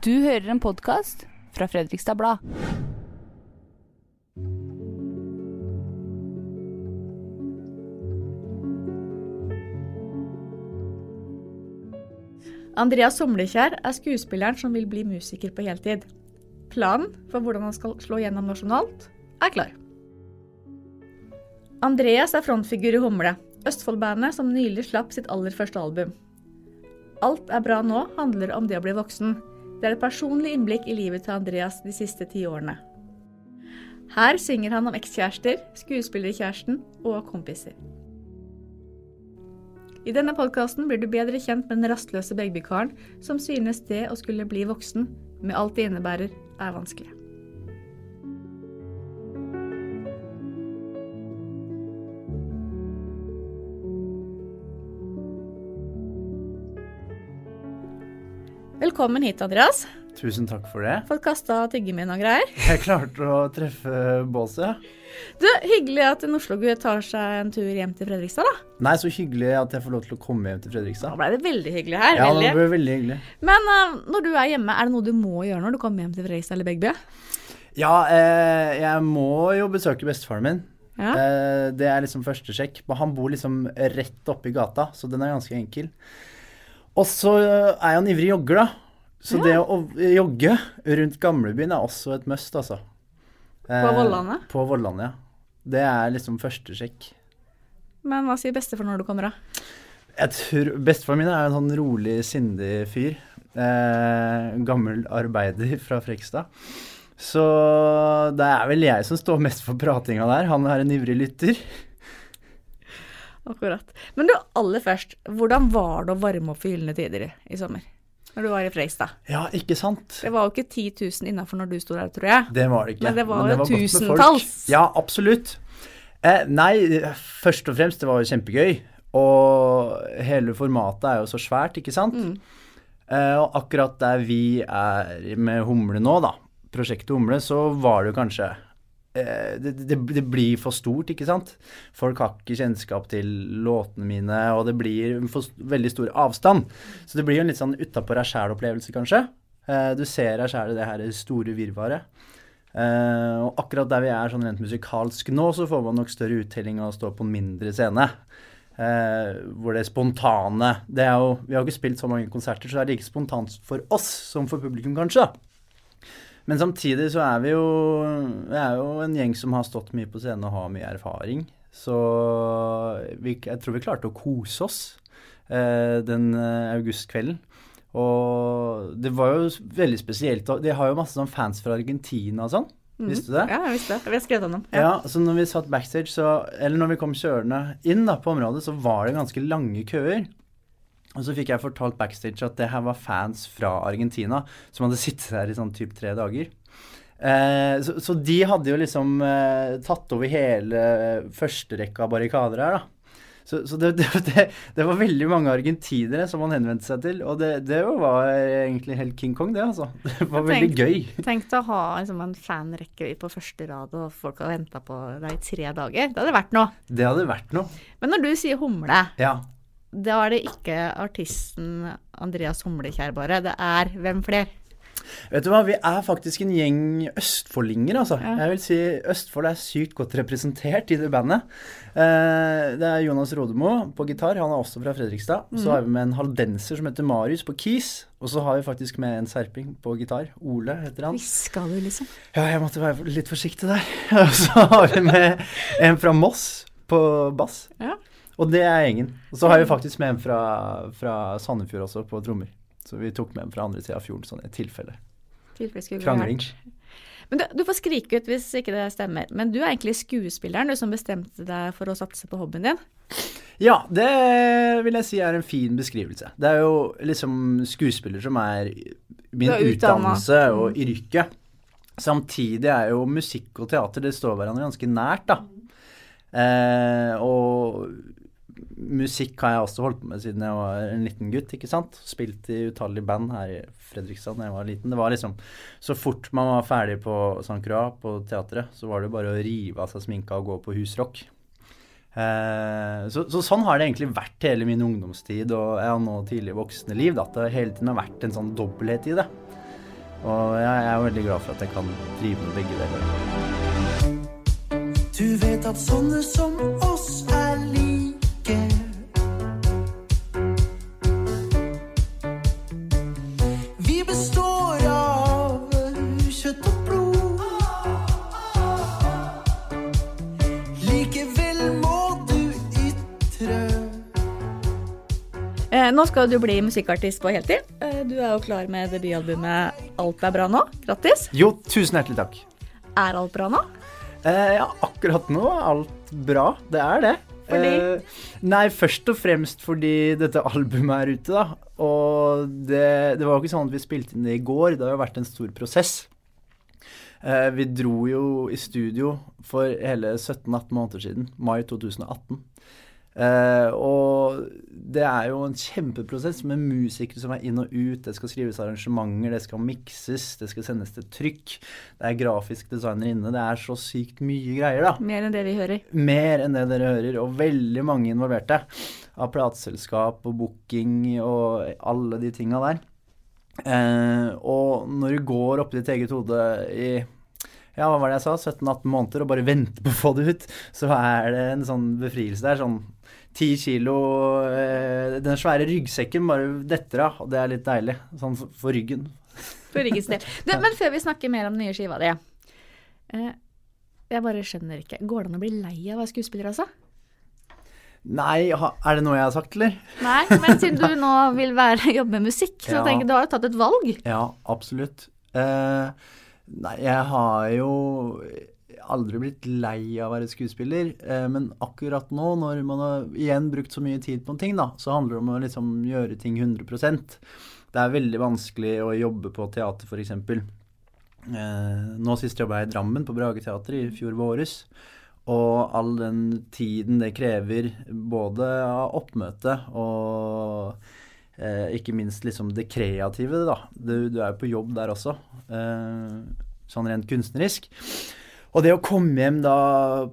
Du hører en podkast fra Fredrikstad Blad. Andreas Somlekjær er skuespilleren som vil bli musiker på heltid. Planen for hvordan han skal slå gjennom nasjonalt, er klar. Andreas er frontfigur i Humle, Østfoldbandet som nylig slapp sitt aller første album. Alt er bra nå handler om det å bli voksen. Det er et personlig innblikk i livet til Andreas de siste ti årene. Her synger han om ekskjærester, skuespillerkjæresten og kompiser. I denne podkasten blir du bedre kjent med den rastløse babykaren som synes det å skulle bli voksen, med alt det innebærer, er vanskelig. Velkommen hit, Andreas. Tusen takk for det. Fått kasta tyggeminn og greier. Jeg klarte å treffe båset. Du, Hyggelig at en Oslo-gutt tar seg en tur hjem til Fredrikstad, da. Nei, så hyggelig at jeg får lov til å komme hjem til Fredrikstad. Da ble det veldig hyggelig her. Ja, veldig. det ble veldig hyggelig. Men uh, når du er hjemme, er det noe du må gjøre når du kommer hjem til Fredrikstad eller Begby? Ja, eh, jeg må jo besøke bestefaren min. Ja. Eh, det er liksom første sjekk. Han bor liksom rett oppe i gata, så den er ganske enkel. Og så er jeg en ivrig jogger, da. Så det å jogge rundt gamlebyen er også et must, altså. Eh, På Vollane? På Vollane, ja. Det er liksom første sjekk. Men hva sier bestefar når du kommer, da? Jeg tror Bestefaren min er en sånn rolig, sindig fyr. Eh, gammel arbeider fra Frekstad. Så det er vel jeg som står mest for pratinga der. Han er en ivrig lytter. Akkurat. Men du, aller først, hvordan var det å varme opp for gylne tider i, sommer? Når du var i Freistad. Ja, ikke sant? Det var jo ikke 10 000 innafor når du sto der, tror jeg. Det var det ikke. Men det var jo med tusentalls. Ja, absolutt. Eh, nei, først og fremst, det var jo kjempegøy. Og hele formatet er jo så svært, ikke sant? Mm. Eh, og akkurat der vi er med Humle nå, da, prosjektet Humle, så var det jo kanskje det, det, det blir for stort, ikke sant? Folk har ikke kjennskap til låtene mine, og det blir for veldig stor avstand. Så det blir jo en litt sånn utapå deg sjæl-opplevelse, kanskje. Eh, du ser deg sjæl i det her store virvaret. Eh, og akkurat der vi er sånn rent musikalsk nå, så får man nok større uttelling av å stå på en mindre scene. Eh, hvor det spontane det er jo, Vi har jo ikke spilt så mange konserter, så det er like spontant for oss som for publikum, kanskje. Men samtidig så er vi jo Vi er jo en gjeng som har stått mye på scenen og har mye erfaring. Så vi, jeg tror vi klarte å kose oss eh, den eh, augustkvelden. Og det var jo veldig spesielt. De har jo masse sånn fans fra Argentina og sånn. Visste du det? Ja, jeg visste det. Vi har skrevet om dem. Ja, så når vi satt backstage, så, eller når vi kom kjørende inn da, på området, så var det ganske lange køer. Og så fikk jeg fortalt backstage at det her var fans fra Argentina som hadde sittet der i sånn typ tre dager. Eh, så, så de hadde jo liksom eh, tatt over hele første rekka av barrikader her, da. Så, så det, det, det, det var veldig mange argentinere som han henvendte seg til, og det, det var egentlig helt King Kong, det, altså. Det var veldig gøy. Tenk å ha liksom, en fanrekke på første rad, og folk har venta på deg i tre dager. Det hadde vært noe. Det hadde vært noe. Men når du sier humle, Ja. Da er det ikke artisten Andreas Humlekjær bare. Det er hvem fler? Vet du hva, vi er faktisk en gjeng østfoldinger, altså. Ja. Jeg vil si Østfold er sykt godt representert i det bandet. Eh, det er Jonas Rodemo på gitar, han er også fra Fredrikstad. Så har vi med en haldenser som heter Marius på keys. Og så har vi faktisk med en serping på gitar. Ole heter han. Hviska du, liksom? Ja, jeg måtte være litt forsiktig der. Og så har vi med en fra Moss på bass. Ja. Og det er gjengen. Og så har vi faktisk med en fra, fra Sandefjord også på trommer. Så vi tok med en fra andre sida av fjorden, sånn i tilfelle. Tilfelle Krangling. Men du, du får skrike ut hvis ikke det stemmer. Men du er egentlig skuespilleren, du som bestemte deg for å satse på hobbyen din. Ja, det vil jeg si er en fin beskrivelse. Det er jo liksom skuespiller som er min er utdannelse og yrke. Samtidig er jo musikk og teater det står hverandre ganske nært, da. Eh, og musikk har jeg også holdt på med siden jeg var en liten gutt, ikke sant. Spilt i utallige band her i Fredrikstad da jeg var liten. Det var liksom Så fort man var ferdig på St. Croix, på teatret, så var det bare å rive av seg sminka og gå på husrock. Eh, så, så sånn har det egentlig vært hele min ungdomstid og ja, nå tidlig voksne liv. At det hele tiden har vært en sånn dobbelthet i det. Og jeg er veldig glad for at jeg kan drive med begge deler. Du vet at sånne som oss nå skal du bli musikkartist på heltid. Eh, du er jo klar med debutalbumet 'Alt er bra nå'. Grattis. Jo, tusen hjertelig takk. Er alt bra nå? Eh, ja, akkurat nå er alt bra. Det er det. Fordi? Eh, nei, først og fremst fordi dette albumet er ute, da. Og det, det var jo ikke sånn at vi spilte inn det i går. Det har jo vært en stor prosess. Eh, vi dro jo i studio for hele 17-18 måneder siden. Mai 2018. Eh, og det er jo en kjempeprosess med musikere som er inn og ut. Det skal skrives arrangementer, det skal mikses, det skal sendes til trykk. Det er grafisk designer inne. Det er så sykt mye greier, da. Mer enn det vi hører. Mer enn det dere hører, og veldig mange involverte. Av plateselskap og booking og alle de tinga der. Uh, og når du går oppi ditt eget hode i ja, hva var det jeg sa, 17-18 måneder og bare venter på å få det ut, så er det en sånn befrielse der. Sånn ti kilo eh, Den svære ryggsekken bare detter av, og det er litt deilig. Sånn for, ryggen. For ryggens del. Du, men før vi snakker mer om den nye skiva di. Eh, jeg bare skjønner ikke. Går det an å bli lei av å være skuespiller, altså? Nei, er det noe jeg har sagt, eller? Nei, men siden du nå vil være, jobbe med musikk, så Ja. tenker jeg du har tatt et valg. Ja, absolutt. Eh, nei, jeg har jo aldri blitt lei av å være skuespiller, eh, men akkurat nå, når man har igjen brukt så mye tid på en ting, da, så handler det om å liksom gjøre ting 100% Det er veldig vanskelig å jobbe på teater, f.eks. Eh, nå sist jobba jeg i Drammen, på Brage teater, i fjor våres. Og all den tiden det krever, både av oppmøte og eh, ikke minst liksom det kreative, da. Du, du er jo på jobb der også, eh, sånn rent kunstnerisk. Og det å komme hjem da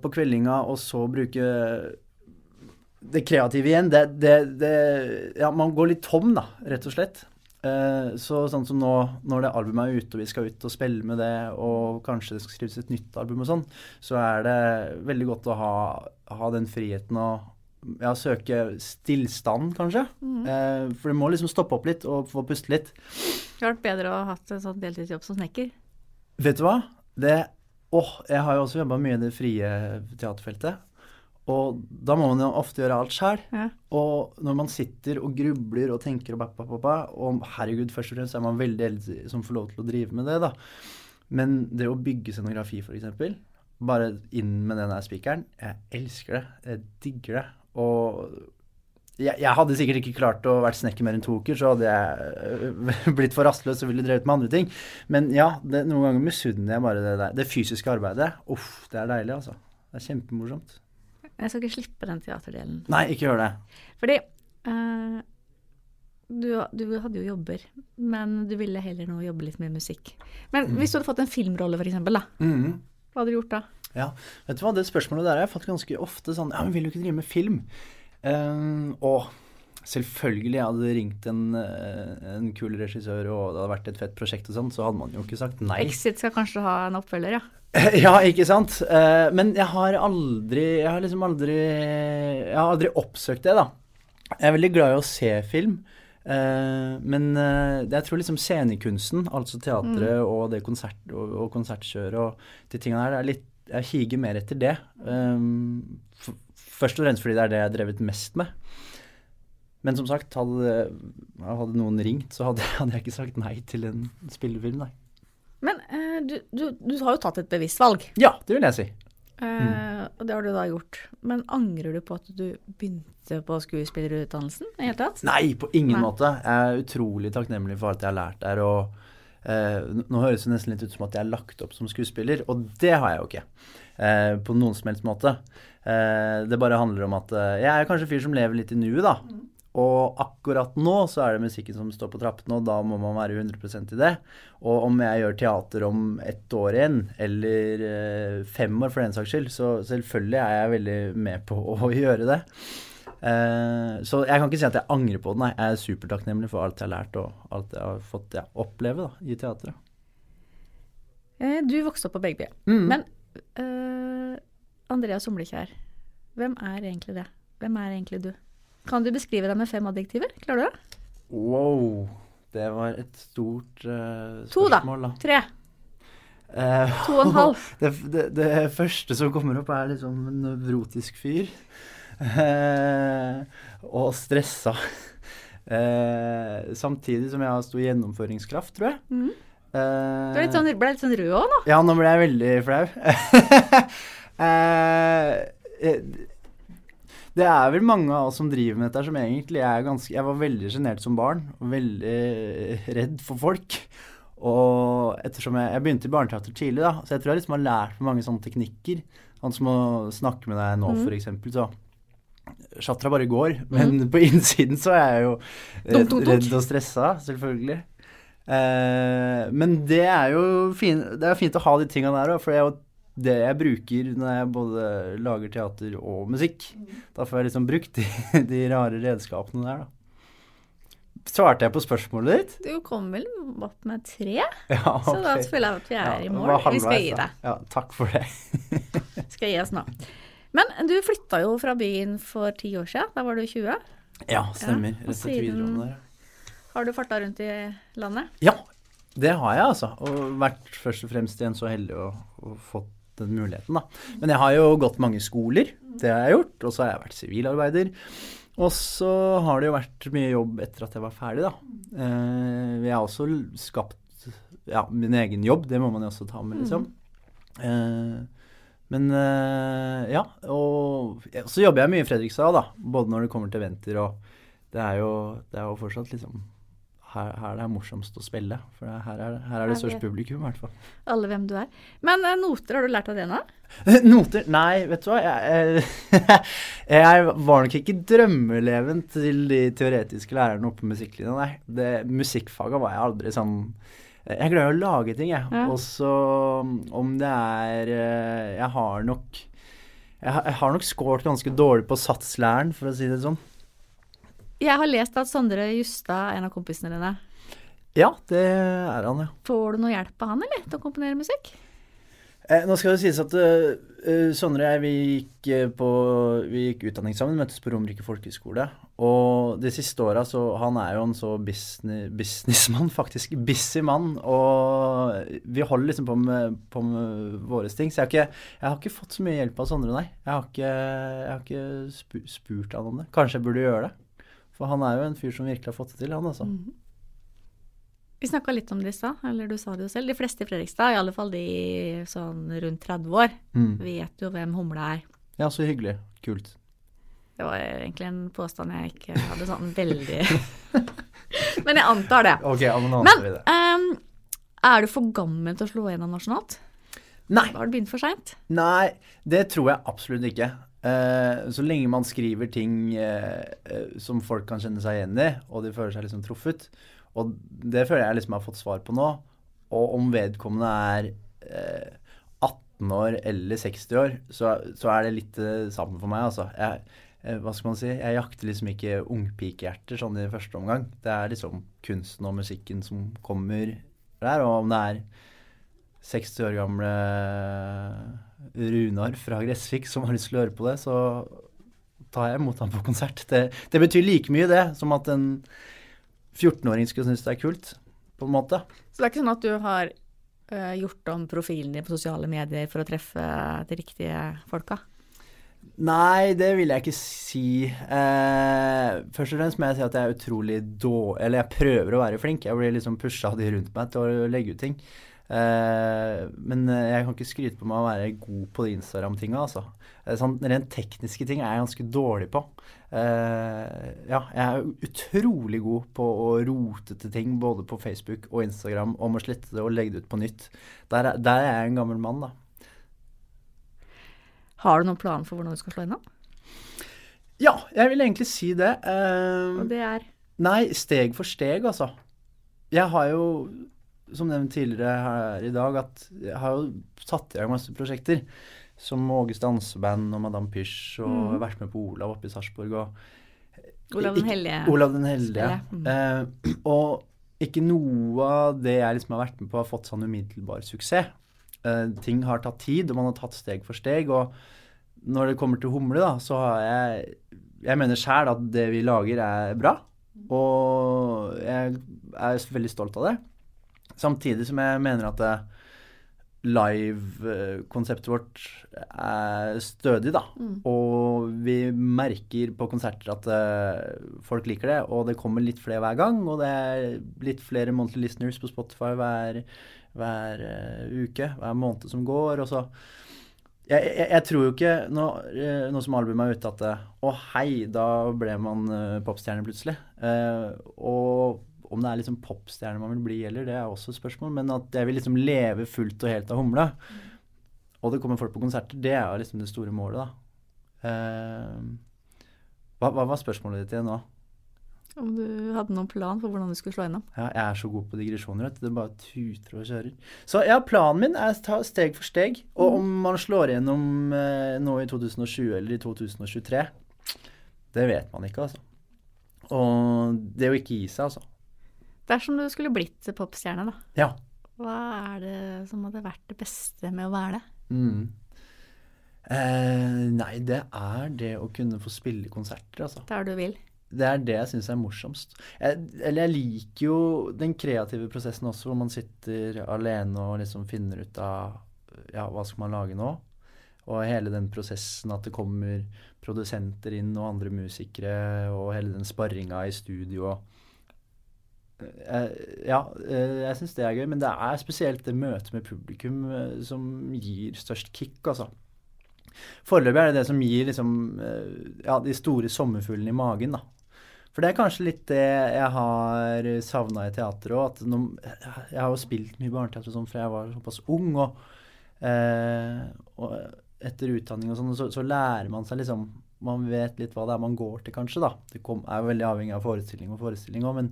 på kveldinga og så bruke det kreative igjen, det, det, det Ja, man går litt tom, da, rett og slett. Eh, så sånn som nå, når det albumet er ute, og vi skal ut og spille med det, og kanskje det skal skrives et nytt album og sånn, så er det veldig godt å ha, ha den friheten og ja, søke stillstand, kanskje. Eh, for du må liksom stoppe opp litt og få puste litt. Det hadde vært bedre å ha hatt en sånn deltidsjobb som snekker. Vet du hva? Det Åh, jeg har jo også jobba mye i det frie teaterfeltet. Og da må man jo ofte gjøre alt sjæl. Ja. Og når man sitter og grubler og tenker og bappa, bappa, og herregud, først og fremst er man veldig heldig som får lov til å drive med det, da. Men det å bygge scenografi, f.eks., bare inn med den der spikeren, jeg elsker det. Jeg digger det. Og jeg, jeg hadde sikkert ikke klart å vært snekker mer enn to uker, så hadde jeg blitt for rastløs og ville drevet med andre ting. Men ja, det, noen ganger misunner jeg bare det der. Det fysiske arbeidet. Uff, det er deilig, altså. Det er kjempemorsomt. Jeg skal ikke slippe den teaterdelen. Nei, ikke gjør det. Fordi uh, du, du hadde jo jobber, men du ville heller nå jobbe litt med musikk. Men hvis du hadde fått en filmrolle, eksempel, da, Mm. hva hadde du gjort da? Ja, vet du hva, det spørsmålet der har jeg fått ganske ofte sånn Ja, men vil du ikke drive med film? Eh, og selvfølgelig, hadde hadde ringt en, eh, en kul regissør, og det hadde vært et fett prosjekt og sånn, så hadde man jo ikke sagt nei. Exit skal kanskje ha en oppfølger, ja. Ja, ikke sant? Uh, men jeg har aldri Jeg har liksom aldri Jeg har aldri oppsøkt det, da. Jeg er veldig glad i å se film. Uh, men uh, jeg tror liksom scenekunsten, altså teatret og det konsert, og, og konsertkjøret og de tingene her, det er litt Jeg higer mer etter det. Um, f først og fremst fordi det er det jeg har drevet mest med. Men som sagt, hadde, hadde noen ringt, så hadde, hadde jeg ikke sagt nei til en spillefilm, nei. Men uh, du, du, du har jo tatt et bevisst valg, Ja, det vil jeg si. eh, og det har du da gjort. Men angrer du på at du begynte på skuespillerutdannelsen i hele tatt? Nei, på ingen Nei. måte. Jeg er utrolig takknemlig for alt jeg har lært der. og uh, Nå høres det nesten litt ut som at jeg er lagt opp som skuespiller, og det har jeg jo ikke. På noen som helst måte. Eh, det bare handler om at eh, jeg er kanskje en fyr som lever litt i nuet, da. Og akkurat nå så er det musikken som står på trappene, og da må man være 100% i det. Og om jeg gjør teater om ett år igjen, eller eh, fem år for den saks skyld, så selvfølgelig er jeg veldig med på å gjøre det. Eh, så jeg kan ikke si at jeg angrer på det, nei. Jeg er supertakknemlig for alt jeg har lært og alt jeg har fått ja, oppleve da, i teatret. Eh, Du vokste opp på Begby. Mm. Men eh, Andreas Somlekjær, hvem er egentlig det? Hvem er egentlig du? Kan du beskrive deg med fem adjektiver? Klarer du det? Wow. Det var et stort uh, To, da. To, da. Tre. Uh, To og en halv. Det, det, det første som kommer opp, er liksom en nevrotisk fyr. Uh, og stressa. Samtidig som jeg har stor gjennomføringskraft, tror jeg. Mm. Du litt sånn, ble litt sånn rød òg nå. Ja, nå ble jeg veldig flau. eh, eh, det er vel mange av oss som driver med dette som egentlig er ganske Jeg var veldig sjenert som barn, og veldig redd for folk. Og ettersom jeg, jeg begynte i barneteater tidlig, da, så jeg tror jeg liksom har lært meg mange sånne teknikker. Han som å snakke med deg nå, mm. for eksempel, så Chatra bare går, men på innsiden så er jeg jo redd, redd og stressa, selvfølgelig. Eh, men det er jo fin, det er fint å ha de tinga der òg, for jo det jeg bruker når jeg både lager teater og musikk. Da får jeg liksom brukt de, de rare redskapene der, da. Svarte jeg på spørsmålet ditt? Du kom vel opp med tre, Ja, så da føler jeg at vi er Ja, i mål. Vi skal gi deg. Ja, takk for det. Skal gi oss nå. Men du flytta jo fra byen for ti år siden. Da var du 20. Ja, stemmer. og siden-. Har du farta rundt i landet? Ja, det har jeg altså. Og vært først og fremst igjen så heldig å, å fått den muligheten, da. Men jeg har jo gått mange skoler, det har jeg gjort. Og så har jeg vært sivilarbeider. Og så har det jo vært mye jobb etter at jeg var ferdig, da. Eh, jeg har også skapt ja, min egen jobb, det må man jo også ta med, liksom. Eh, men eh, ja, og så jobber jeg mye i Fredrikstad, da. Både når det kommer til eventer og Det er jo, det er jo fortsatt liksom her, her det er morsomst å spille. For er- her, er, her er det størst publikum, i hvert fall. Alle hvem du er. Men eh, noter, har du lært av det nå? Noter? Nei, vet du hva. Jeg, jeg, jeg var nok ikke drømmeleven til de teoretiske lærerne oppe på musikklinja, nei. Det, musikkfaget var jeg aldri sånn Jeg gleder meg å lage ting, jeg. Ja. Og så om det er eh, Jeg har nok jeg, har- jeg har nok scoret ganske dårlig på satslæren, for å si det sånn. Jeg har lest at Sondre Justad er en av kompisene dine. Ja, det er han, ja. Får du noe hjelp av han, eller, til å komponere musikk? Eh, nå skal det sies at eh, Sondre og jeg vi gikk, eh, på, vi gikk utdanning sammen, møttes på Romerike folkehøgskole. Og de siste åra så Han er jo en så business, businessmann, faktisk. Busy mann. Og vi holder liksom på med, på med våre ting. Så jeg har, ikke, jeg har ikke fått så mye hjelp av Sondre, nei. Jeg har ikke, jeg har ikke spurt han om det. Kanskje jeg burde gjøre det. For han er jo en fyr som virkelig har fått det til, han altså. Vi snakka litt om det i stad, eller du sa det jo selv. De fleste i Fredrikstad, i alle fall de sånn rundt 30 år, Mm. vet jo hvem Humle er. Ja, så hyggelig. Kult. Det var egentlig en påstand jeg ikke hadde sånn veldig Men jeg antar det. Ok, ja, men antar Men vi det. Um, er du for gammel til å slå gjennom nasjonalt? Nei. Har du begynt for seint? Nei, det tror jeg absolutt ikke. Eh, så lenge man skriver ting eh, eh, som folk kan kjenne seg igjen i, og de føler seg liksom truffet. Og det føler jeg liksom har fått svar på nå. Og om vedkommende er eh, 18 år eller 60 år, så, så er det litt det samme for meg, altså. Jeg, hva skal man si? Jeg jakter liksom ikke ungpikehjerter sånn i første omgang. Det er liksom kunsten og musikken som kommer der, og om det er 60 år gamle Runar fra Gressvik som har lyst til å høre på det, så tar jeg imot ham på konsert. Det, det betyr like mye det som at en 14-åring skulle synes det er kult, på en måte. Så det er ikke sånn at du har uh, gjort om profilen din på sosiale medier for å treffe de riktige folka? Nei, det vil jeg ikke si. Eh, først og fremst må jeg si at jeg er utrolig dårlig Eller jeg prøver å være flink. Jeg blir liksom pusha av de rundt meg til å legge ut ting. Eh, men jeg kan ikke skryte på meg å være god på de Instagram-tinga, altså. Eh, Sånn, rent tekniske ting er jeg ganske dårlig på. Eh, ja, jeg er utrolig god på å rote til ting både på Facebook og Instagram om å slette det og legge det ut på nytt. Der, er- der er jeg en gammel mann, da. Har du noen plan for hvordan du skal slå innom? Ja, jeg vil egentlig si det. Eh, Og det er Nei, steg for steg, altså. Jeg har jo, som nevnt tidligere her i dag, at jeg har jo satt i gang masse prosjekter. Som Åges danseband og Madame Pysj, og Mhm. vært med på Olav oppe i Sarpsborg. og Olav den hellige. Olav den hellige. Mm. Eh, og ikke noe av det jeg liksom har vært med på, har fått sånn umiddelbar suksess. Eh, ting har tatt tid, og man har tatt steg for steg. Og når det kommer til humle, da, så har jeg Jeg mener sjæl at det vi lager, er bra. Og jeg er veldig stolt av det. Samtidig som jeg mener at live-konseptet vårt er stødig, da. Og vi merker på konserter at eh, folk liker det, og det kommer litt flere hver gang. Og det er litt flere monthly listeners på Spotify hver, hver eh, uke, hver måned som går. Og så jeg, jeg, jeg tror jo ikke, nå, eh, nå som albumet er ute, at Å hei, da ble man popstjerne plutselig. Eh, og om det er liksom popstjerne man vil bli eller, det er også et spørsmål. Men at jeg vil liksom leve fullt og helt av humla. Og det kommer folk på konserter, det er jo liksom det store målet, da. Uh, hva, hva var spørsmålet ditt igjen nå? Om du hadde noen plan for hvordan du skulle slå gjennom? Ja, jeg er så god på digresjoner, vet du. Det bare tuter og kjører. Så ja, planen min er å ta steg for steg. Og om man slår igjennom eh, nå i 2020 eller i 2023, det vet man ikke, altså. Og det å ikke gi seg, altså. Dersom du skulle blitt popstjerne, da. Ja. Hva er det som hadde vært det beste med å være det? Mm. Eh, nei, det er det å kunne få spille konserter, altså. Der du vil. Det er det jeg syns er morsomst. Jeg, eller jeg liker jo den kreative prosessen også, hvor man sitter alene og liksom finner ut av ja, hva skal man lage nå? Og hele den prosessen at det kommer produsenter inn og andre musikere, og hele den sparringa i studio. Eh, ja, eh, jeg syns det er gøy, men det er spesielt det møtet med publikum eh, som gir størst kick, altså. Foreløpig er det det som gir liksom, eh, ja, de store sommerfuglene i magen, da. For det er kanskje litt det jeg har savna i teater òg. Jeg har jo spilt mye barneteater sånn fra jeg var såpass ung. Og, eh, og etter utdanning og sånn, så, så lærer man seg liksom Man vet litt hva det er man går til, kanskje. da. Det kom, er jo veldig avhengig av forestilling og forestilling òg, men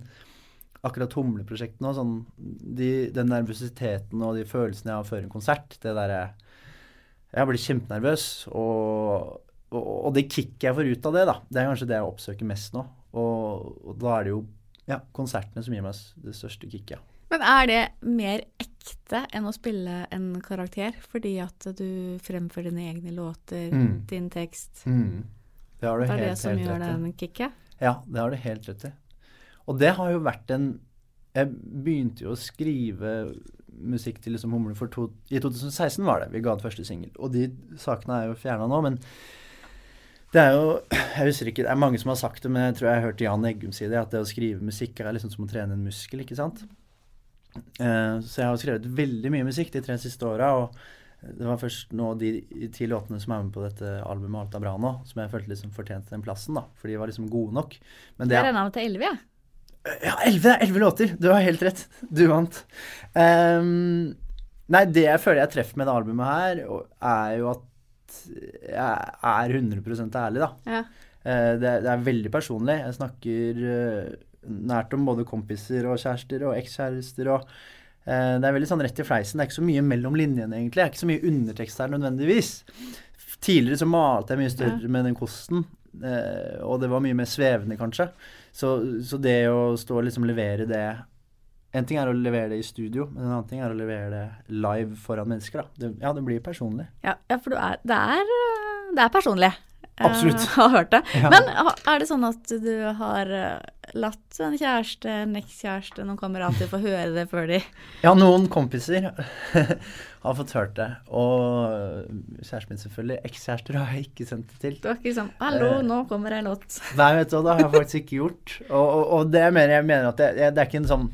akkurat Humleprosjektet nå, sånn, de, den nervøsiteten og de følelsene jeg har før en konsert, det derre Jeg blir kjempenervøs, og, og, og det kicket jeg får ut av det, da, det er kanskje det jeg oppsøker mest nå. Og, og da er det jo ja, konsertene som gir meg det største kicket. Men er det mer ekte enn å spille en karakter? Fordi at du fremfører dine egne låter, Mm. din tekst. Det har du Det er det som gjør den kicket? Ja, det har du helt rett i. Og det har jo vært en Jeg begynte jo å skrive musikk til liksom Humle for to, I 2016 var det. Vi ga ut første singel. Og de sakene er jo fjerna nå, men det er jo Jeg husker ikke Det er mange som har sagt det, men jeg tror jeg har hørt Jan Eggum si det, at det å skrive musikk er liksom som å trene en muskel, ikke sant? Eh, så jeg har skrevet veldig mye musikk de tre siste åra, og det var først nå de ti låtene som er med på dette albumet Alta bra nå, som jeg følte liksom fortjente den plassen, da. For de var liksom gode nok. Men det Jeg er med til elleve, jeg. ja, elleve! Elleve låter! Du har helt rett. Du vant. Um, nei, det jeg føler jeg treffer med det albumet her, er jo at jeg er 100% ærlig, da. Ja. Eh, det, det er veldig personlig. Jeg snakker eh, nært om både kompiser og kjærester og ekskjærester og eh, Det er veldig sånn rett i fleisen. Det er ikke så mye mellom linjene, egentlig. Det er ikke så mye undertekst her nødvendigvis. Tidligere så malte jeg mye større med den kosten, og det var mye mer svevende, kanskje. Så, så det å stå og liksom levere det En ting er å levere det i studio, men en annen ting er å levere det live foran mennesker. da. Det, ja, det blir personlig. Ja, ja for er, det, er, øh, det er personlig. Absolutt. Uh, har hørt det. Ja. Men er det sånn at du har øh, latt en kjæreste, en ekskjæreste, noen kamerater få høre det før de Ja, noen kompiser har fått hørt det. Og kjæresten min selvfølgelig. Ekskjærester har jeg ikke sendt det til. Du har ikke sånn 'Hallo, uh, nå kommer ei låt'. Nei, vet du hva, det har jeg faktisk ikke gjort. Og, og, og det jeg mener jeg mener at det, det er ikke en sånn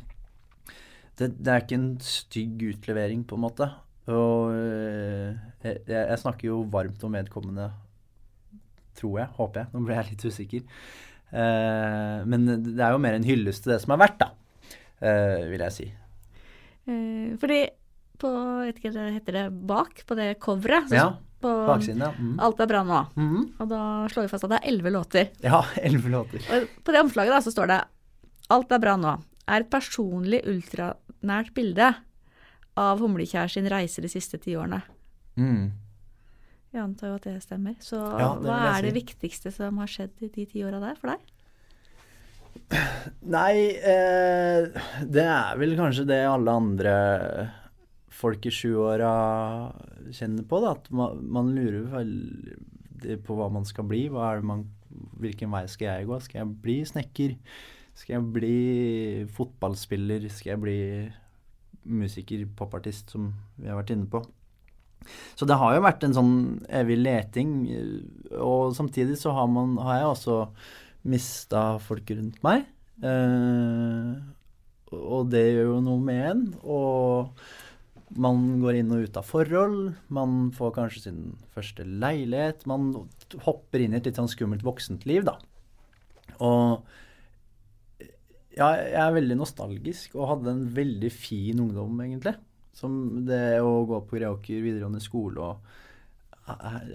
det, det er ikke en stygg utlevering, på en måte. Og jeg jeg snakker jo varmt om vedkommende, tror jeg. Håper jeg. Nå ble jeg litt usikker. Eh, men det er jo mer en hyllest til det som har vært, da. eh, vil jeg si. Eh, fordi på vet ikke, det heter det bak, på det coveret så- Ja. på Baksiden, ja. Mm. Alt er bra nå. Mhm. Og da slår vi fast at det er elleve låter. Ja, elleve låter. Og på det omslaget da, så står det 'Alt er bra nå' er et personlig ultranært bilde av Humlekjær sin reise de siste ti årene. Mm. Jeg antar jo at det stemmer. Så Ja, det hva er det viktigste som har skjedd i de ti åra der for deg? Nei, eh, det er vel kanskje det alle andre folk i sjuåra kjenner på, da, at man, man lurer veldig på hva man skal bli. Man, hvilken vei skal jeg gå? Skal jeg bli snekker? Skal jeg bli fotballspiller? Skal jeg bli musiker, popartist, som vi har vært inne på? Så det har jo vært en sånn evig leting. Og samtidig så har, man, har jeg også mista folk rundt meg. Eh, og det gjør jo noe med en. Og man går inn og ut av forhold. Man får kanskje sin første leilighet. Man hopper inn i et litt sånn skummelt voksent-liv, da. Og ja, jeg er veldig nostalgisk og hadde en veldig fin ungdom, egentlig. Som det å gå på Greåker videregående skole og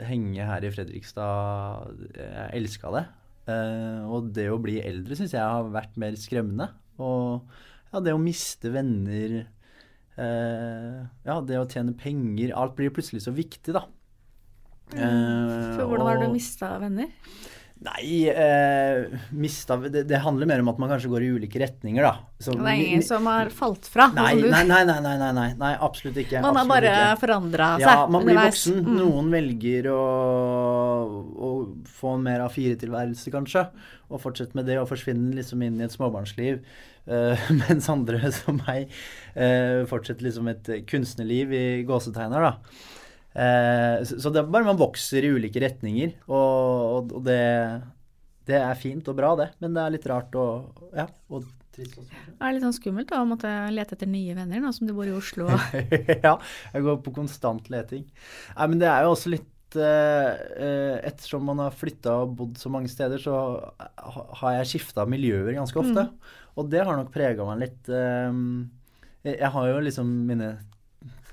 henge her i Fredrikstad Jeg elska det. Eh, og det å bli eldre syns jeg har vært mer skremmende. Og ja, det å miste venner eh, Ja, det å tjene penger Alt blir plutselig så viktig, da. Eh, For hvordan har du og- mista venner? Nei, eh, mista det, det handler mer om at man kanskje går i ulike retninger, da. Så Det er ingen som har falt fra? Nei, nei, nei, nei, nei, nei, absolutt ikke. Man har bare forandra seg Ja, man blir underveis. voksen. Mm. Noen velger å, å få en mer A4-tilværelse, kanskje, og fortsette med det og forsvinne liksom inn i et småbarnsliv. Uh, mens andre som meg uh, fortsetter liksom et kunstnerliv i gåsetegner, da. Eh, så, det er bare man vokser i ulike retninger, og, og, det, det er fint og bra, det. Men det er litt rart og Ja. Og trist også. Det er litt sånn skummelt da, å måtte lete etter nye venner nå som du bor i Oslo. ja, jeg går på konstant leting. Nei, men det er jo også litt eh, eh, Ettersom man har flytta og bodd så mange steder, så har jeg skifta miljøer ganske ofte. Og det har nok prega meg litt. jeg har jo liksom mine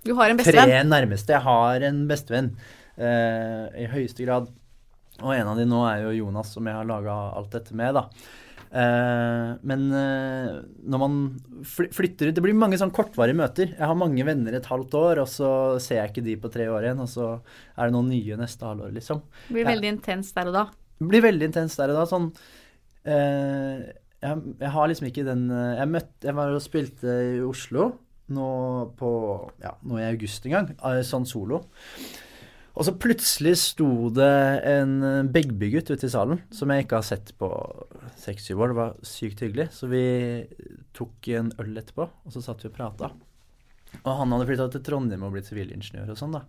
Du har en tre nærmeste. Jeg har en bestevenn eh, i høyeste grad. Og en av de nå er jo Jonas, som jeg har laga alt dette med, da. Uh, men uh, når man fly flytter ut Det blir mange sånn kortvarige møter. Jeg har mange venner et halvt år, og så ser jeg ikke de på tre år igjen, og så er det noen nye neste halvår, liksom. Det blir veldig intenst der og da. Det blir veldig intenst der og da. Sånn uh, jeg, jeg har liksom ikke den Jeg møtte Jeg var og spilte i Oslo nå på Ja, nå i august en gang, sånn solo. Og så plutselig sto det en eh, Begby-gutt ute i salen som jeg ikke har sett på seks-syv år. Det var sykt hyggelig. Så vi tok en øl etterpå, og så satt vi og prata. Og han hadde flytta til Trondheim og blitt sivilingeniør og sånn, da.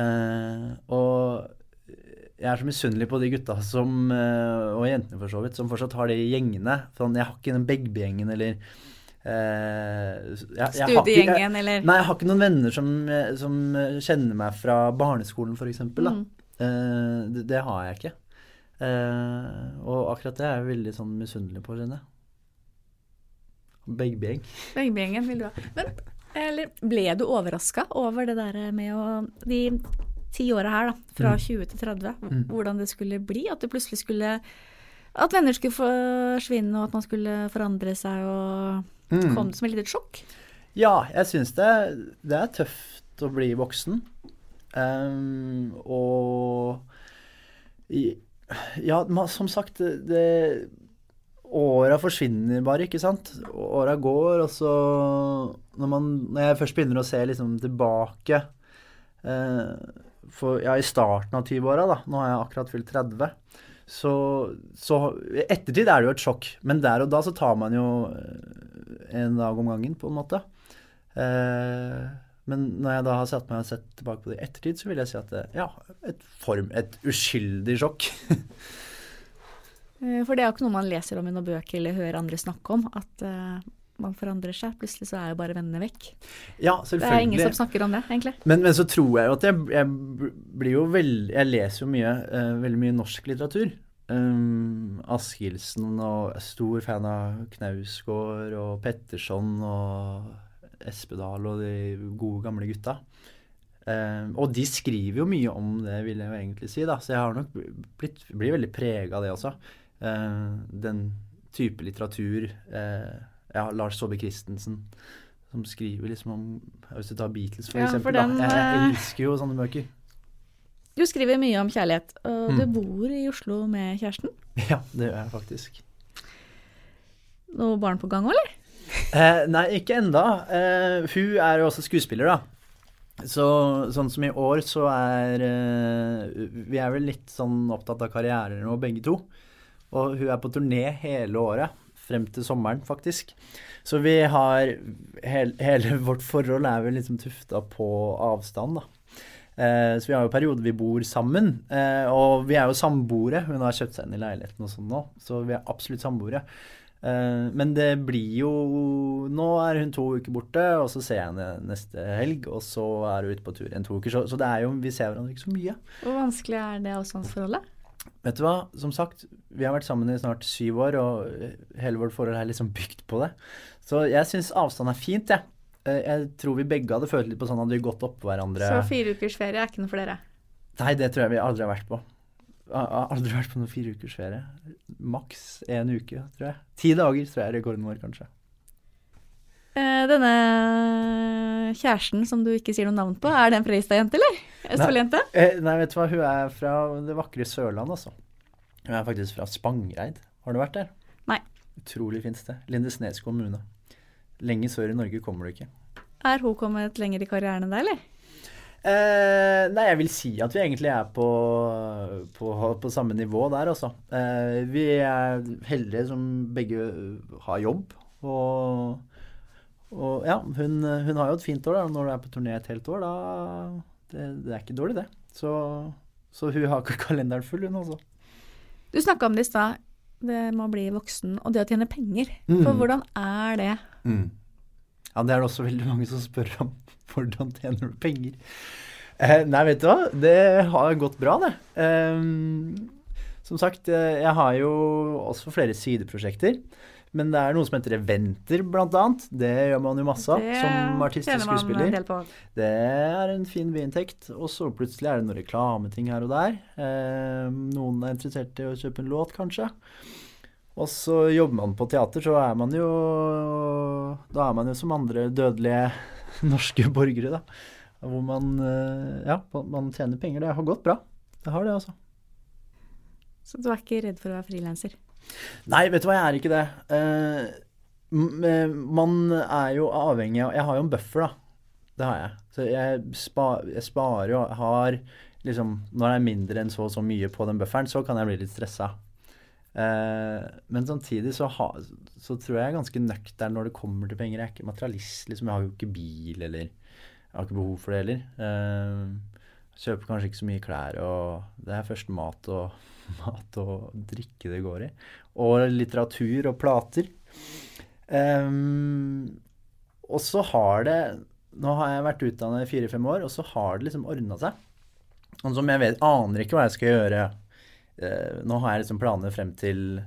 Eh, og jeg er så misunnelig på de gutta som, eh, og jentene for så vidt, som fortsatt har de gjengene. Sånn, jeg har ikke den Begby-gjengen eller eh, Studiegjengen eller Nei, jeg har ikke noen venner som, eh, som eh, kjenner meg fra barneskolen, f.eks. Mm. Uh, det, det har jeg ikke. Uh, og akkurat det er jeg veldig sånn misunnelig på, kjenner jeg. Begbegjeng. Begbejengen vil du ha. Men eller, ble du overraska over det der med å De ti åra her, da, fra Mm. 20 til 30, Mm. hvordan det skulle bli? At det plutselig skulle At venner skulle forsvinne, og at man skulle forandre seg, og Mm. kom det som et lite sjokk? Ja, jeg syns det, det er tøft å bli voksen. Um, og Ja, som sagt, det, Åra forsvinner bare, ikke sant? Åra går, og så når, man, når jeg først begynner å se liksom tilbake eh, For ja, i starten av 20-åra, da, nå har jeg akkurat fylt 30, så, så ettertid er det jo et sjokk, men der og da så tar man jo eh, en dag om gangen, på en måte. Eh, men når jeg da har satt meg og sett tilbake på det i ettertid, så vil jeg si at det, ja, et form, et uskyldig sjokk. Eh, For det er jo ikke noe man leser om i noen bøker eller hører andre snakke om, at uh, man forandrer seg. Plutselig så er jo bare vennene vekk. Ja, selvfølgelig. Det er ingen som snakker om det, egentlig. Men, men så tror jeg jo at jeg, jeg blir jo veldig Jeg leser jo mye, uh, veldig mye norsk litteratur. Um, Askildsen og stor fan av Knausgård og Petterson og Espedal og de gode, gamle gutta. Um, og de skriver jo mye om det, vil jeg jo egentlig si, da. Så jeg har nok blitt, blir veldig prega av det også. Uh, den type litteratur. Uh, ja, Lars Saabye Christensen som skriver liksom om Hvis du tar Beatles, for Ja, eksempel. for den, da. Jeg, jeg eh, elsker jo sånne bøker. Du skriver mye om kjærlighet, og du Mm. bor i Oslo med kjæresten. Ja, det gjør jeg faktisk. Noe barn på gang òg, eller? Eh, nei, ikke enda. Eh, hun er jo også skuespiller, da. Så sånn som i år, så er eh, Vi er vel litt sånn opptatt av karriere nå, begge to. Og hun er på turné hele året. Frem til sommeren, faktisk. Så vi har hel, Hele vårt forhold er vel liksom tufta på avstand, da. Eh, så vi har jo perioder vi bor sammen. Eh, og vi er jo samboere. Hun har kjøpt seg inn i leiligheten og sånn nå, så vi er absolutt samboere. Eh, men det blir jo Nå er hun to uker borte, og så ser jeg henne neste helg. Og så er hun ute på tur igjen to uker. Så, så det er jo, vi ser hverandre ikke så mye. Hvor vanskelig er det avstandsforholdet? Vet du hva, som sagt, vi har vært sammen i snart syv år, og hele vårt forhold er liksom bygd på det. Så jeg syns avstand er fint, jeg. Eh, Jeg tror vi begge hadde følt litt på sånn at vi gått oppå hverandre. Så fire ukers ferie er ikke noe for dere? Nei, det tror jeg vi aldri har vært på. Jeg har aldri vært på noen fire ukers ferie. Maks én uke, tror jeg. Ti dager tror jeg er rekorden vår, kanskje. Eh, denne kjæresten som du ikke sier noe navn på, er det en Fredrikstad-jente, eller? Østfold-jente? Nei, nei, vet du hva, hun er fra det vakre Sørland, altså. Hun er faktisk fra Spangreid. Har du vært der? Nei. Utrolig fint sted. Lindesnes kommune. Lenge sør i Norge kommer du ikke. Er hun kommet lenger i karrieren enn deg, eller? Eh, nei, jeg vil si at vi egentlig er på, på, på samme nivå der, altså. Eh, vi er heldige som begge har jobb. Og, og ja, hun, hun har jo et fint år da. Når du er på turné et helt år, da Det, det er ikke dårlig, det. Så, så hun har ikke kalenderen full, hun altså. Du snakka om det i stad, det med å bli voksen og det å tjene penger. Mm. For hvordan er det? Ja, det er det også veldig mange som spør om. Hvordan tjener du penger? Eh, nei, vet du hva? Det har gått bra, det. Eh, som sagt, eh, jeg har jo også flere sideprosjekter. Men det er noe som heter eventer, blant annet. Det gjør man jo masse av som artist og tjener man en skuespiller. del på. Det er en fin biinntekt. Og så plutselig er det noen reklameting her og der. Eh, noen er interessert i å kjøpe en låt, kanskje. Og så jobber man på teater, så er man jo Da er man jo som andre dødelige norske borgere, da. Hvor man eh, Ja, man tjener penger. Det har gått bra. Det har det, altså. Så du er ikke redd for å være frilanser? Nei, vet du hva, jeg er ikke det. Eh, eh, man er jo avhengig av Jeg har jo en buffer, da. Det har jeg. Så jeg, spa, jeg sparer jo har liksom Når det er mindre enn så og så mye på den bufferen, så kan jeg bli litt stressa. Eh, men samtidig så, ha, så tror jeg jeg er ganske nøktern når det kommer til penger. Jeg er ikke materialist, liksom. Jeg har jo ikke bil, eller Jeg har ikke behov for det heller. Eh, kjøper kanskje ikke så mye klær, og det er først mat og, mat og drikke det går i. Og litteratur og plater. Eh, og så har det Nå har jeg vært utdannet i fire-fem år, og så har det liksom ordna seg. Og som jeg vet, aner ikke hva jeg skal gjøre. Eh, nå har jeg liksom planer frem til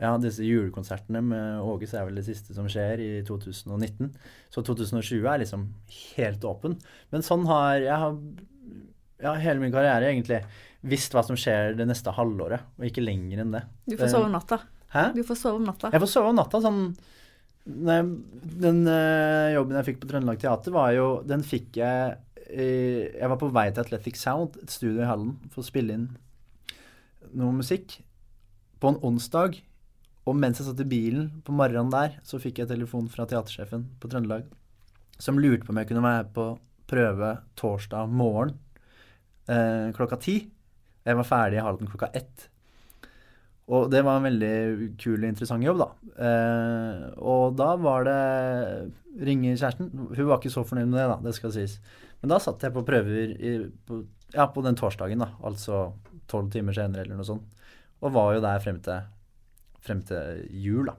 ja, disse julekonsertene med Åges er vel det siste som skjer i 2019. Så 2020 er liksom helt åpen. Men sånn har jeg har ja, hele min karriere egentlig visst hva som skjer det neste halvåret, og ikke lenger enn det. Du får sove om natta. Hæ? Du får sove om natta. Jeg får sove om natta. sånn jeg, Den øh, jobben jeg fikk på Trøndelag Teater, var jo Den fikk jeg øh, Jeg var på vei til Athletic Sound, et studio i Hallen, for å spille inn noe musikk på en onsdag. Og mens jeg satt i bilen på morgenen der, så fikk jeg telefon fra teatersjefen på Trøndelag som lurte på om jeg kunne være på prøve torsdag morgen eh, klokka ti. Jeg var ferdig i Halden klokka ett. Og det var en veldig kul og interessant jobb, da. Eh, og da var det ringe kjæresten. Hun var ikke så fornøyd med det, da, det skal sies. Men da satt jeg på prøver i, på, ja, på den torsdagen, da. Altså tolv timer senere eller noe sånt. Og var jo der frem til, frem til jul, da.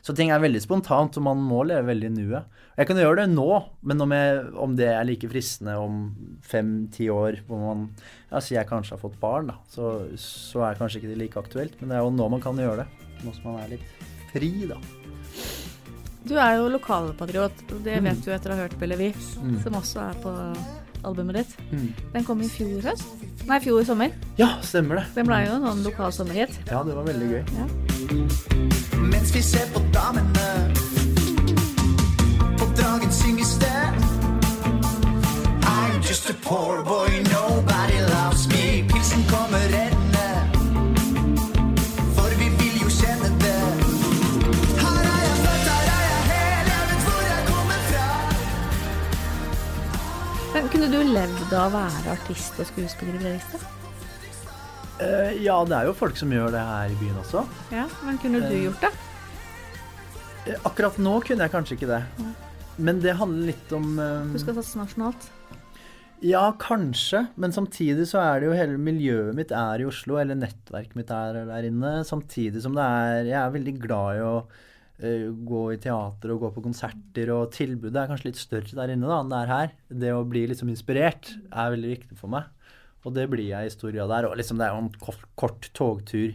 Så ting er veldig spontant, og man må leve veldig i nuet. Jeg kan gjøre det nå, men om, jeg, om det er like fristende om fem-ti år, hvor man ja, sier jeg kanskje har fått barn, da, så, så er kanskje ikke det like aktuelt. Men det er jo nå man kan gjøre det. Nå som man er litt fri, da. Du er jo lokalpatriot, og det Mm. vet du etter å ha hørt Bellevue, Mm. som også er på albumet ditt. Mm. Den kom i fjor høst? Nei, fjor sommer. Ja, stemmer det. Den ble jo en sånn lokalsommerhit. Ja, det var veldig gøy. Mens vi ser på damene På dragen synges det I'm just a poor boy, du levd av å være artist og skuespiller i Fredrikstad? Uh, ja, det er jo folk som gjør det her i byen også. Ja, men kunne du Eh, gjort det? Eh, Akkurat nå kunne jeg kanskje ikke det. Men det handler litt om uh, Du skal satse nasjonalt. Ja, kanskje. Men samtidig så er det jo hele miljøet mitt er i Oslo, eller nettverket mitt er der inne. Samtidig som det er Jeg er veldig glad i å eh, gå i teater og gå på konserter, og tilbudet er kanskje litt større der inne da enn det er her. Det å bli liksom inspirert er veldig viktig for meg. Og det blir jeg i stor grad der. Og liksom det er jo en kort, togtur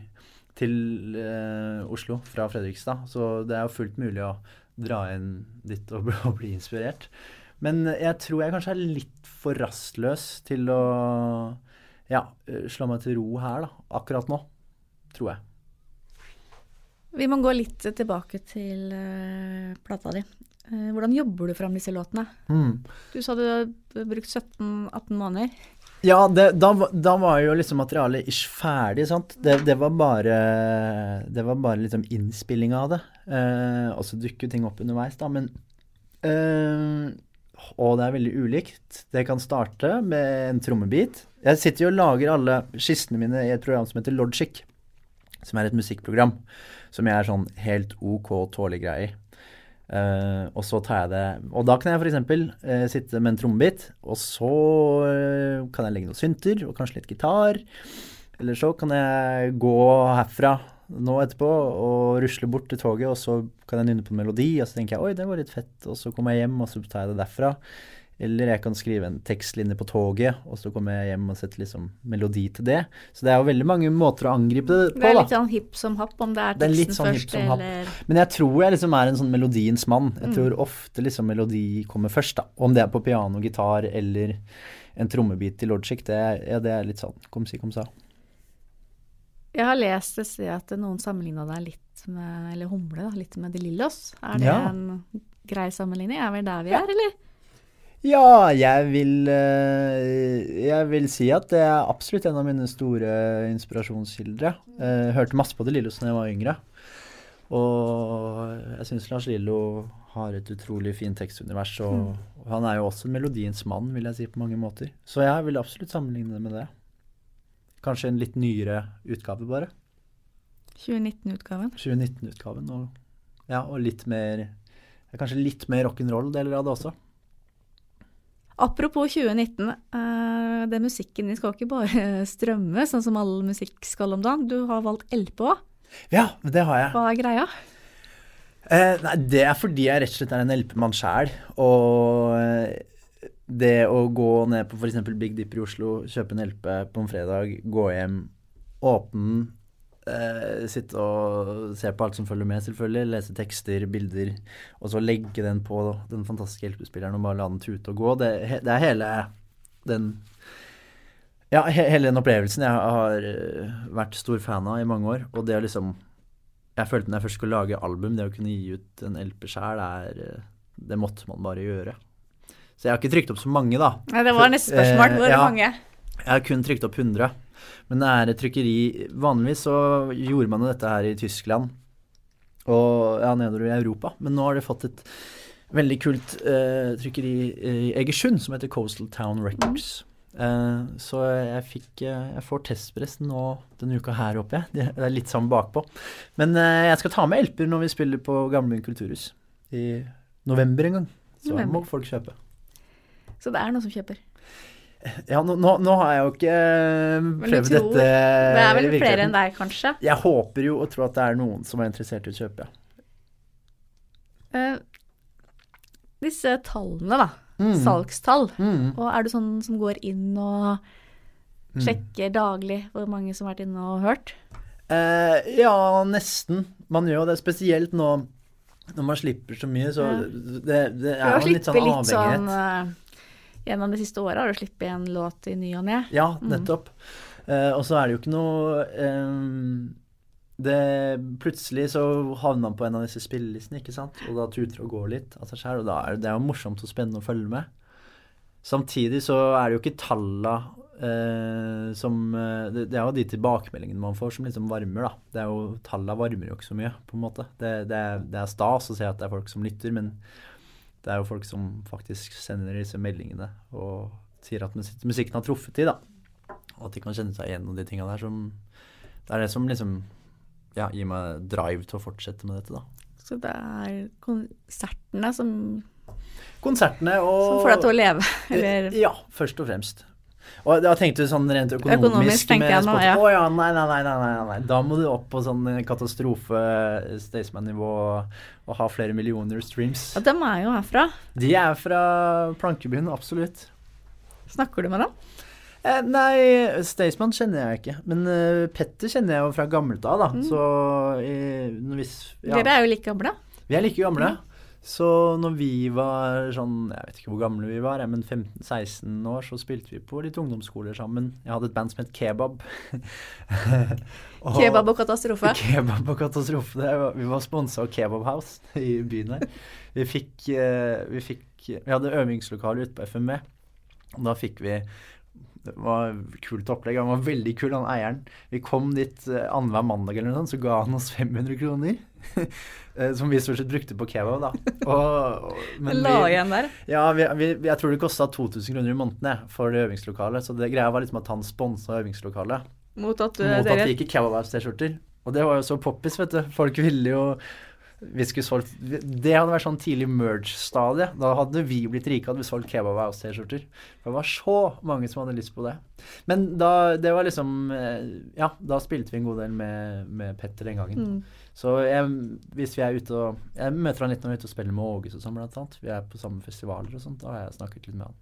til eh, Oslo fra Fredrikstad, så det er jo fullt mulig å dra inn dit og bli inspirert. Men jeg tror jeg kanskje er litt for rastløs til å ja, eh, slå meg til ro her, da. Akkurat nå. Tror jeg. Vi må gå litt tilbake til uh, plata di. Uh, hvordan jobber du fram disse låtene? Du sa du har brukt 17-18 måneder. Ja, det, da, da var jo liksom materialet ish ferdig, sant. Det, det var bare Det var bare liksom innspillinga av det. Uh, og så dukker ting opp underveis, da. Men Og det er veldig ulikt. Det kan starte med en trommebit. Jeg sitter jo og lager alle skissene mine i et program som heter Logic. Som er et musikkprogram som jeg er sånn helt OK tålig greie i. Uh, og så tar jeg det Og da kan jeg f.eks. Uh, sitte med en trommebit, og så uh, kan jeg legge noen synter og kanskje litt gitar. Eller så kan jeg gå herfra nå etterpå og rusle bort til toget, og så kan jeg nynne på en melodi, og så tenker jeg oi, det var litt fett, og så kommer jeg hjem, og så tar jeg det derfra. Eller jeg kan skrive en tekstlinje på toget, og så kommer jeg hjem og setter liksom melodi til det. Så det er jo veldig mange måter å angripe det på, da. Det er litt sånn hipp som happ, om det er Det er teksten sånn først som eller Men jeg tror jeg liksom er en sånn melodiens mann. Jeg Mm. tror ofte liksom melodi kommer først, da. Om det er på piano, gitar eller en trommebit i Logic, det, ja, det er litt sånn kom si, kom sa. Jeg har lest et sted at noen sammenligna deg litt med Eller Humle, da, litt med De Lillos. Er det Ja. en grei sammenligning? Er vi der vi er, eller? Ja, jeg vil eh, Jeg vil si at det er absolutt en av mine store inspirasjonskilder. Jeg hørte masse på det Lillos da jeg var yngre. Og jeg syns Lars Lillo har et utrolig fint tekstunivers, og, og han er jo også melodiens mann, vil jeg si, på mange måter. Så jeg vil absolutt sammenligne det med det. Kanskje en litt nyere utgave, bare. 2019-utgaven. 2019-utgaven. Og, ja, og litt mer Kanskje litt mer rock'n'roll-deler av det også. Apropos 2019. Uh, det musikken din skal ikke bare strømme, sånn som all musikk skal om dagen. Du har valgt LP òg. Ja, det har jeg. Hva er greia? Eh, nei, det er fordi jeg rett og slett er en LP-mann sjæl. Og eh, det å gå ned på f.eks. Big Dipper i Oslo, kjøpe en LP på en fredag, gå hjem, åpne den, eh, sitte og se på alt som følger med, selvfølgelig, lese tekster, bilder, og så legge den på den fantastiske LP-spilleren og bare la den tute og gå, det, det er hele den ja, he hele den opplevelsen jeg har eh, vært stor fan av i mange år. Og det å liksom Jeg følte når jeg først skulle lage album, det å kunne gi ut en LP sjæl, eh, Det måtte man bare gjøre. Så jeg har ikke trykt opp så mange, da. Ja, det var neste spørsmål. Eh, Hvor ja. mange? Jeg har kun trykt opp 100. Men det er et trykkeri Vanligvis så gjorde man jo dette her i Tyskland og ja, nedover i Europa. Men nå har de fått et veldig kult eh, trykkeri i Egersund som heter Coastal Town Records. Eh, så jeg fikk eh, Jeg får testpress nå denne uka her, håper jeg. Det er litt sånn bakpå. Men eh, jeg skal ta med LP-er når vi spiller på Gamlebyen kulturhus i november en gang. Så November. må folk kjøpe. Så det er noen som kjøper. Ja, nå, nå, nå har jeg jo ikke eh, prøvd tror- dette Det er vel flere enn deg, kanskje? Jeg håper jo og tror at det er noen som er interessert i å kjøpe, ja. Uh, disse tallene, da. Mm. Salgstall. Mm. Og er du sånn som går inn og sjekker daglig hvor mange som har vært inne og hørt? Uh, ja, nesten. Man gjør jo det, spesielt nå når man slipper så mye, så Ja. det, det er jo litt sånn avhengighet. litt sånn avhengighet. Gjennom de siste åra har du sluppet en låt i ny og ne. Ja, nettopp. Eh, og så er det jo ikke noe um, det, Plutselig så havner man på en av disse spillelistene, ikke sant, og da tuter og går litt av seg sjøl, og da er det, det er jo morsomt og spennende å følge med. Samtidig så er det jo ikke talla eh, som eh, det, det er jo de tilbakemeldingene man får som liksom varmer, da. Det er jo Talla varmer jo ikke så mye, på en måte. Det, det, er, det er stas å se at det er folk som lytter, men Det er jo folk som faktisk sender disse meldingene og sier at musikken har truffet de, da. Og at de kan kjenne seg igjen i de tinga der som Det er det som liksom ja, gir meg drive til å fortsette med dette, da. Så det er konsertene som, Konsertene og som får deg til å leve, eller Ja, først og fremst. Og da tenkte du sånn rent økonomisk, Økonomisk, tenker med jeg nå, ja. Å ja, nei, nei, nei, nei, nei. Da må du opp på sånn katastrofe Staysman-nivå og ha flere millioner streams. Ja, dem er jo herfra. De er fra Plankebyen, absolutt. Snakker du med dem? Eh, nei, Staysman kjenner jeg ikke. Men uh, Petter kjenner jeg jo fra gammelt av, da. Så i, hvis ja, Dere er jo like gamle. Vi er like gamle. Så når vi var sånn, jeg vet ikke hvor gamle vi var, men 15-16 år, så spilte vi på litt ungdomsskoler sammen. Jeg hadde et band som het Kebab. Og- Kebab og katastrofe. Kebab og katastrofe. Var, vi var sponsa av Kebab House i byen her. Vi fikk, eh, vi fikk Vi hadde øvingslokaler ute på FME. Og da fikk vi Det var kult opplegg. Han var veldig kul, han eieren. Vi kom dit eh, annenhver mandag eller noe sånt, så ga han oss 500 kroner. Eh, Som vi stort sett brukte på kebab, da. Og, og, men La igjen der. ja, vi, vi, jeg tror det kosta 2000 kroner i måneden for det øvingslokalet. Så det greia var liksom at han sponsa øvingslokalet. Mot at du, Mot at dere vi gikk i Kebab-T-skjorter. Og det var jo så poppis, vet du. Folk ville jo vi skulle solgt, Det hadde vært sånn tidlig merge-stadie. Da hadde vi blitt rike hadde vi solgt Kebab House-T-skjorter. Det var så mange som hadde lyst på det. Men da, det var liksom eh, Ja, da spilte vi en god del med, med Petter den gangen. Mm. Så jeg, hvis vi er ute og Jeg møter han litt når vi er ute og spiller med Åges og sånn, blant annet. Vi er på samme festivaler og sånt. Da har jeg snakket litt med han.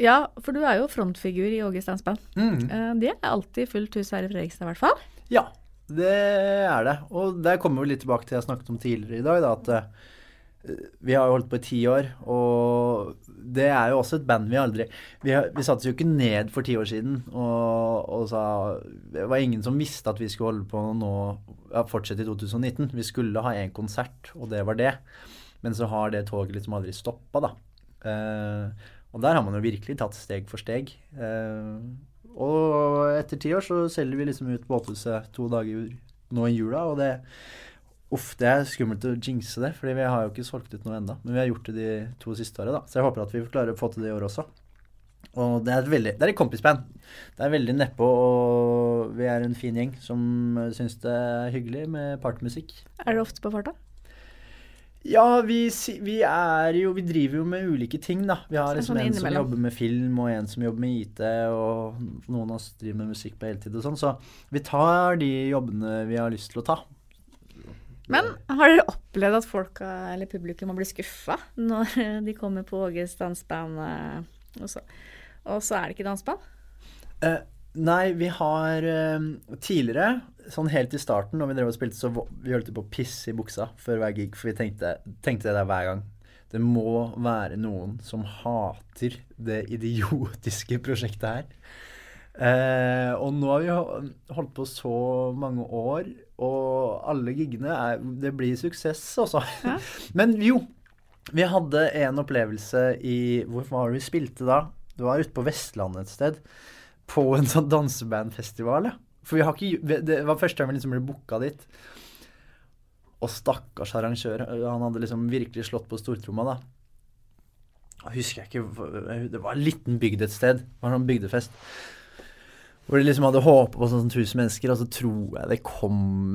Ja, for du er jo frontfigur i Åge Steins band. Mm. Eh, Det er alltid fullt hus her i Fredrikstad, i hvert fall. Ja, det er det. Og der kommer vi litt tilbake til det jeg snakket om tidligere i dag, da, at uh, vi har jo holdt på i ti år, og det er jo også et band vi aldri Vi, vi satte oss jo ikke ned for ti år siden og, og sa Det var ingen som visste at vi skulle holde på nå ja, fortsette i 2019. Vi skulle ha én konsert, og det var det. Men så har det toget liksom aldri stoppa, da. Uh, og der har man jo virkelig tatt steg for steg. Eh, og etter ti år så selger vi liksom ut Båthuset to dager nå i jula, og det Uff, det er skummelt å jinxe det, fordi vi har jo ikke solgt ut noe enda. Men vi har gjort det de to siste åra, da. Så jeg håper at vi klarer å få til det i år også. Og det er et veldig Det er et kompisband. Det er veldig nedpå, og vi er en fin gjeng som syns det er hyggelig med partymusikk. Er du ofte på farta? Ja, vi, vi er jo Vi driver jo med ulike ting, da. Vi har liksom sånn en som jobber med film, og en som jobber med IT, og noen av oss driver med musikk på heltid og sånn. Så vi tar de jobbene vi har lyst til å ta. Men har dere opplevd at folk eller publikum har blitt skuffa når de kommer på Åges danseband, eh, og, så- og så er det ikke danseband? Eh, nei, vi har eh, tidligere, sånn helt i starten, når vi drev og spilte, så vi holdt på å pisse i buksa før hver gig, for vi tenkte, tenkte det der hver gang. Det må være noen som hater det idiotiske prosjektet her. Eh, og nå har vi ho- holdt på så mange år, og alle giggene er Det blir suksess, altså. Ja. Men jo, vi hadde en opplevelse i Hvor var det vi spilte da? Det var ute på Vestlandet et sted. På en sånn dansebandfestival, ja. For vi har ikke Det var første gang vi liksom ble booka dit. Og stakkars arrangør. Han hadde liksom virkelig slått på stortromma, da. Jeg husker ikke Det var en liten bygd et sted. Det var en sånn bygdefest. Hvor de liksom hadde håpa på sånn 1000 mennesker, og så tror jeg det kom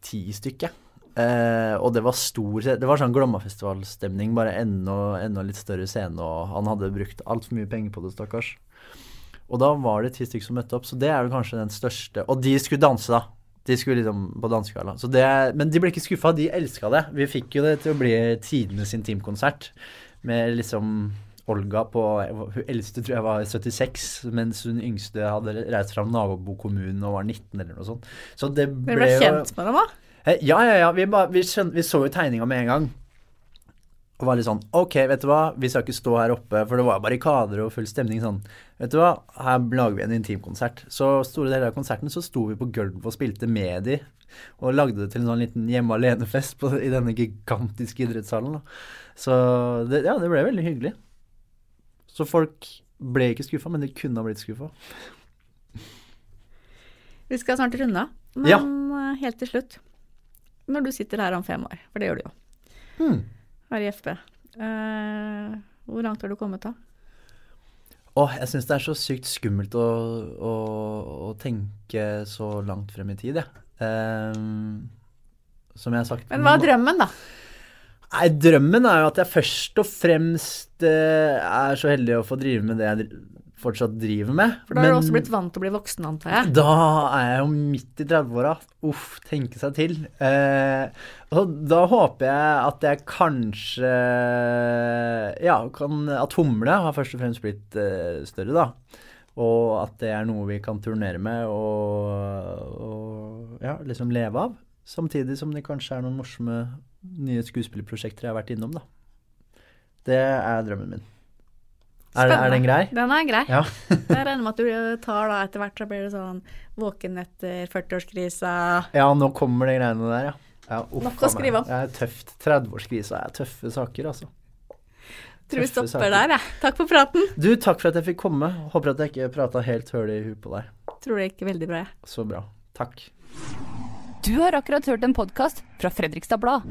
ti stykker. Eh, og det var stor Det var sånn Glommafestivalstemning, bare enda, enda litt større scene, og han hadde brukt altfor mye penger på det, stakkars. Og da var det ti stykker som møtte opp, så det er jo kanskje den største Og de skulle danse, da. De skulle liksom på dansegalla. Men de ble ikke skuffa, de elska det. Vi fikk jo det til å bli tidenes intimkonsert med liksom Olga på Hun eldste tror jeg var 76, mens hun yngste hadde reist fra nabokommunen og var 19 eller noe sånt. Så det ble Dere ble kjent med dem, da? Eh, Ja, ja, ja. Vi, ba, vi, skjøn, vi så jo tegninga med en gang. Og var litt sånn OK, vet du hva, vi skal ikke stå her oppe, for det var barrikader og full stemning sånn. Vet du hva, her lager vi en intimkonsert. Så store deler av konserten så sto vi på gulvet og spilte med de, og lagde det til en sånn liten hjemme alene-fest i denne gigantiske idrettshallen. Da. Så det, ja, det ble veldig hyggelig. Så folk ble ikke skuffa, men de kunne ha blitt skuffa. Vi skal snart runde av, men Ja. eh, helt til slutt. Når du sitter her om fem år, for det gjør du jo, Hmm. Her i FB. Eh, hvor langt har du kommet da? Åh, jeg syns det er så sykt skummelt å, å, å tenke så langt frem i tid, jeg. Ehm, som jeg har sagt Men hva er drømmen, da? Nei, drømmen er jo at jeg først og fremst eh, er så heldig å få drive med det jeg fortsatt driver med. For da har du også blitt vant til å bli voksen, antar jeg. Da er jeg jo midt i 30-åra. Uff, tenke seg til. Eh, og da håper jeg at jeg kanskje Ja, kan, at humle har først og fremst blitt eh, større, da. Og at det er noe vi kan turnere med og, og ja, liksom leve av. Samtidig som det kanskje er noen morsomme nye skuespillerprosjekter jeg har vært innom, da. Det er drømmen min. Er, er den grei? Den er grei. Ja. Jeg regner med at du tar da etter hvert, så blir det sånn våken etter 40-årskrisa. Ja, nå kommer de greiene der, ja. ja uff, Nok å skrive om. Det er tøft. 30-årskrisa er tøffe saker, altså. Tror vi stopper saker. der, jeg. Takk for praten. Du, takk for at jeg fikk komme. Håper at jeg ikke prata helt høl i huet på deg. Tror det gikk veldig bra, jeg. Så bra. Takk. Du har akkurat hørt en podkast fra Fredrikstad Blad.